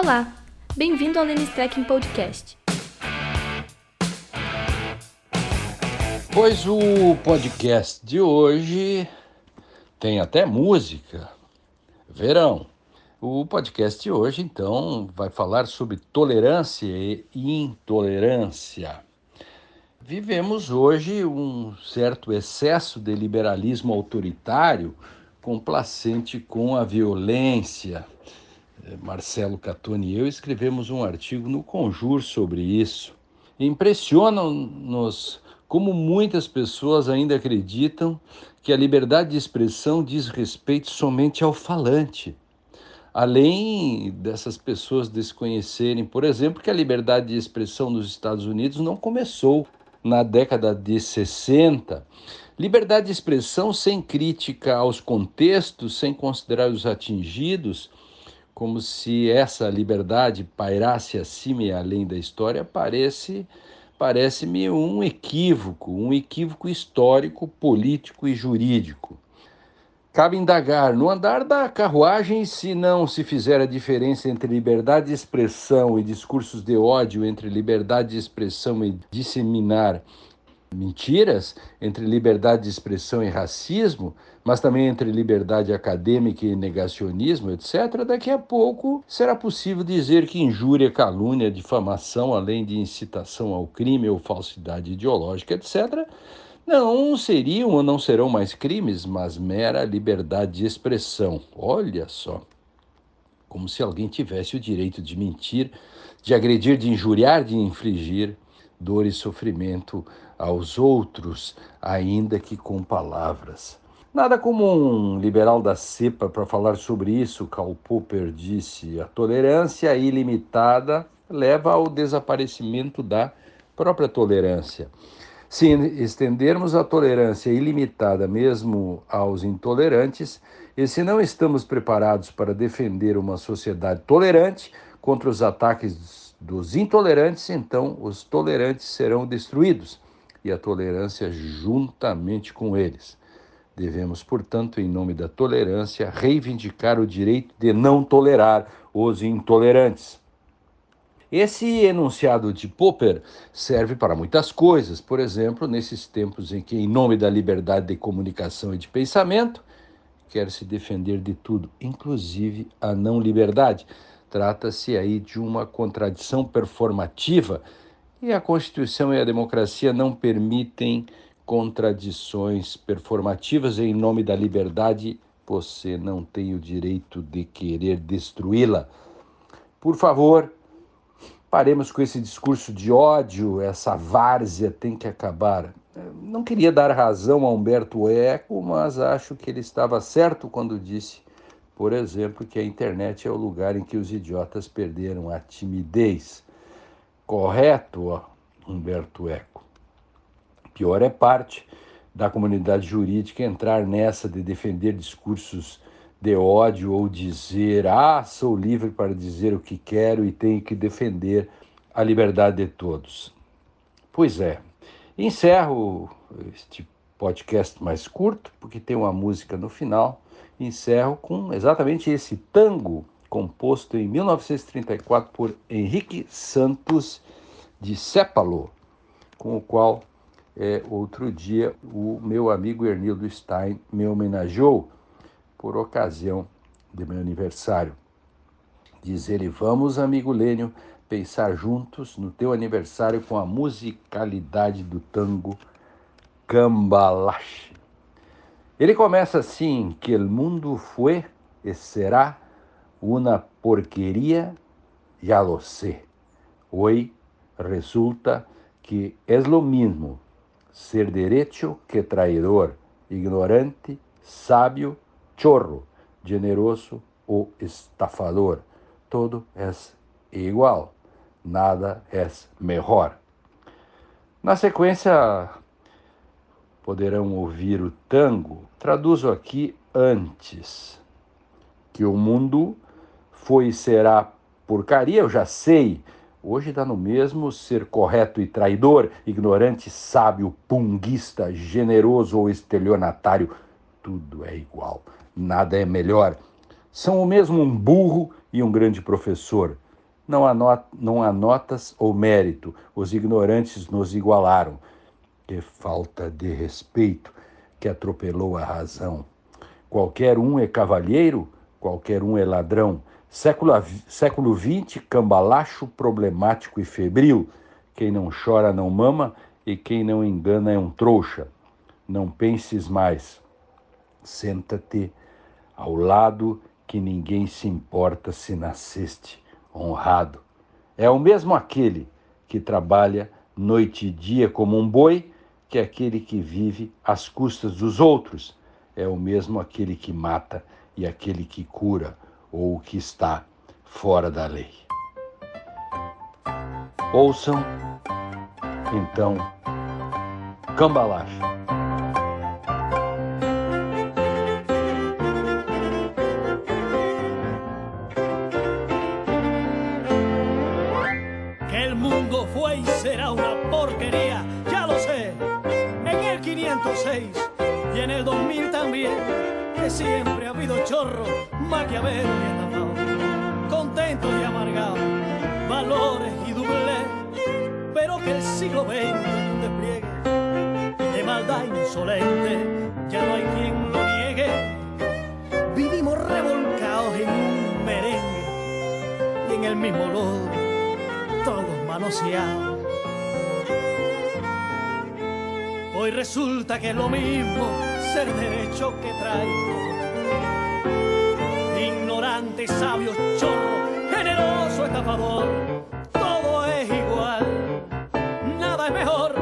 Olá, bem-vindo ao Lenis Trekking Podcast. Pois o podcast de hoje tem até música. Verão. O podcast de hoje, então, vai falar sobre tolerância e intolerância. Vivemos hoje um certo excesso de liberalismo autoritário complacente com a violência. Marcelo Catoni e eu escrevemos um artigo no Conjur sobre isso. Impressionam-nos como muitas pessoas ainda acreditam que a liberdade de expressão diz respeito somente ao falante. Além dessas pessoas desconhecerem, por exemplo, que a liberdade de expressão nos Estados Unidos não começou na década de 60. Liberdade de expressão sem crítica aos contextos, sem considerar os atingidos, como se essa liberdade pairasse acima e além da história, parece parece-me um equívoco, um equívoco histórico, político e jurídico. Cabe indagar no andar da carruagem se não se fizer a diferença entre liberdade de expressão e discursos de ódio, entre liberdade de expressão e disseminar mentiras, entre liberdade de expressão e racismo, mas também entre liberdade acadêmica e negacionismo, etc., daqui a pouco será possível dizer que injúria, calúnia, difamação, além de incitação ao crime ou falsidade ideológica, etc., não seriam ou não serão mais crimes, mas mera liberdade de expressão. Olha só. Como se alguém tivesse o direito de mentir, de agredir, de injuriar, de infligir dor e sofrimento aos outros, ainda que com palavras. Nada como um liberal da cepa para falar sobre isso, Karl Popper disse. A tolerância ilimitada leva ao desaparecimento da própria tolerância. Se estendermos a tolerância ilimitada mesmo aos intolerantes, e se não estamos preparados para defender uma sociedade tolerante contra os ataques dos intolerantes, então os tolerantes serão destruídos e a tolerância juntamente com eles. Devemos, portanto, em nome da tolerância, reivindicar o direito de não tolerar os intolerantes. Esse enunciado de Popper serve para muitas coisas, por exemplo, nesses tempos em que, em nome da liberdade de comunicação e de pensamento, quer se defender de tudo, inclusive a não liberdade. Trata-se aí de uma contradição performativa e a Constituição e a democracia não permitem contradições performativas em nome da liberdade. Você não tem o direito de querer destruí-la. Por favor, paremos com esse discurso de ódio, essa várzea tem que acabar. Não queria dar razão a Humberto Eco, mas acho que ele estava certo quando disse, por exemplo, que a internet é o lugar em que os idiotas perderam a timidez correto, Humberto Eco. Pior é parte da comunidade jurídica entrar nessa de defender discursos de ódio ou dizer, ah, sou livre para dizer o que quero e tenho que defender a liberdade de todos. Pois é, encerro este podcast mais curto, porque tem uma música no final, encerro com exatamente esse tango composto em 1934 por Henrique Santos de Sépalo, com o qual é, outro dia o meu amigo Ernildo Stein me homenageou por ocasião de meu aniversário. Diz ele: Vamos, amigo Lênio, pensar juntos no teu aniversário com a musicalidade do tango Cambalache. Ele começa assim: Que el mundo fue e será una porquería, ya lo sé. Hoy resulta que es lo mismo ser derecho que traidor, ignorante, sábio, chorro, generoso ou estafador. Todo é igual, nada é melhor. Na sequência, poderão ouvir o tango. Traduzo aqui antes que o mundo foi e será porcaria, eu já sei. Hoje dá no mesmo ser correto e traidor, ignorante, sábio, punguista, generoso ou estelionatário. Tudo é igual, nada é melhor. São o mesmo um burro e um grande professor. Não há, not não há notas ou mérito, os ignorantes nos igualaram. Que falta de respeito que atropelou a razão. Qualquer um é cavalheiro, qualquer um é ladrão. Século, século XX, cambalacho problemático e febril. Quem não chora não mama e quem não engana é um trouxa. Não penses mais. Senta-te ao lado que ninguém se importa se nasceste honrado. É o mesmo aquele que trabalha noite e dia como um boi que aquele que vive às custas dos outros. É o mesmo aquele que mata e aquele que cura ou que está fora da lei. Ouçam, então, Cambalacho. Que el mundo fue y será una porquería, ya lo sé. En el 506 y en el 2000 también, siempre ha habido chorro, maquiavelo y estafado, contento y amargado, valores y doble, pero que el siglo XX despliegue de maldad insolente, ya no hay quien lo niegue. Vivimos revolcados en un merengue y en el mismo lodo, todos manoseados. Hoy resulta que es lo mismo ser derecho que traigo. Ignorante, sabio, chorro, generoso, estafador. Todo es igual, nada es mejor.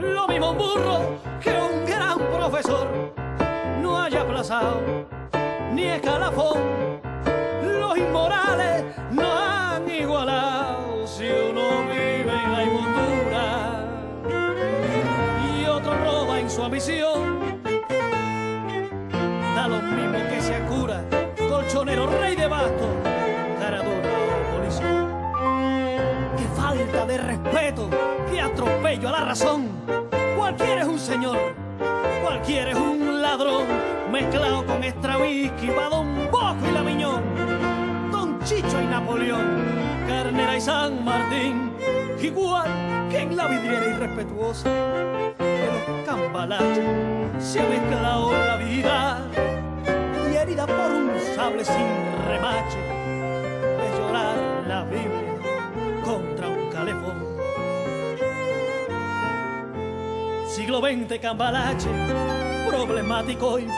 Lo mismo un burro que un gran profesor. No haya aplazado ni escalafón. Da lo mismo que sea cura, colchonero, rey de basto, cara dura o polizón. Qué falta de respeto, qué atropello a la razón. Cualquiera es un señor, cualquiera es un ladrón, mezclado con Stravinsky, Don Bosco y la Miñón. Don Chicho y Napoleón, Carnera y San Martín, igual que en la vidriera irrespetuosa de los cambalaches se ha mezclado la vida y herida por un sable sin remache es llorar la Biblia contra un calefón. Siglo XX cambalache, problemático y.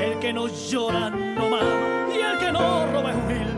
El que no llora no mama y el que no roba es un.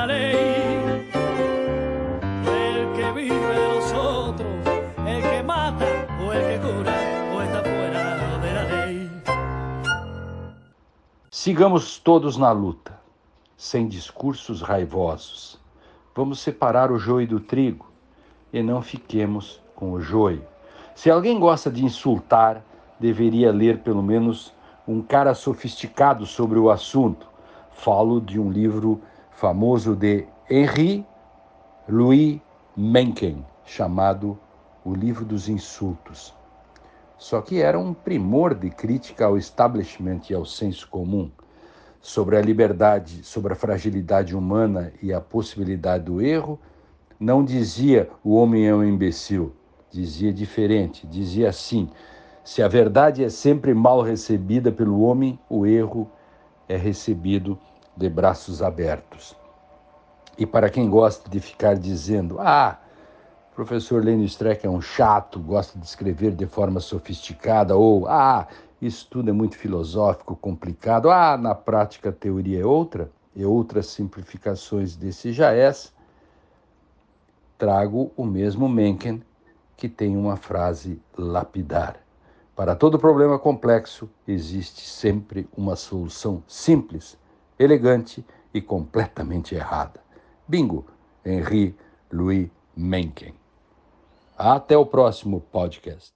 La ley. El que vive de los el que mata o el que cura, o está fuera de la ley. Sigamos todos na luta, sem discursos raivosos. Vamos separar o joio do trigo e não fiquemos com o joio. Se alguém gosta de insultar, deveria ler pelo menos um cara sofisticado sobre o assunto. Falo de um livro famoso de Henri Louis Mencken, chamado O Livro dos Insultos. Só que era um primor de crítica ao establishment e ao senso comum, sobre a liberdade, sobre a fragilidade humana e a possibilidade do erro. Não dizia o homem é um imbecil, dizia diferente, dizia assim: se a verdade é sempre mal recebida pelo homem, o erro é recebido de braços abertos. E para quem gosta de ficar dizendo, ah, professor Lênin Streck é um chato, gosta de escrever de forma sofisticada, ou ah, isso tudo é muito filosófico, complicado, ah, na prática a teoria é outra, e outras simplificações desse jaez, trago o mesmo Mencken, que tem uma frase lapidar. Para todo problema complexo existe sempre uma solução simples, elegante e completamente errada. Bingo, Henri Louis Mencken. Até o próximo podcast.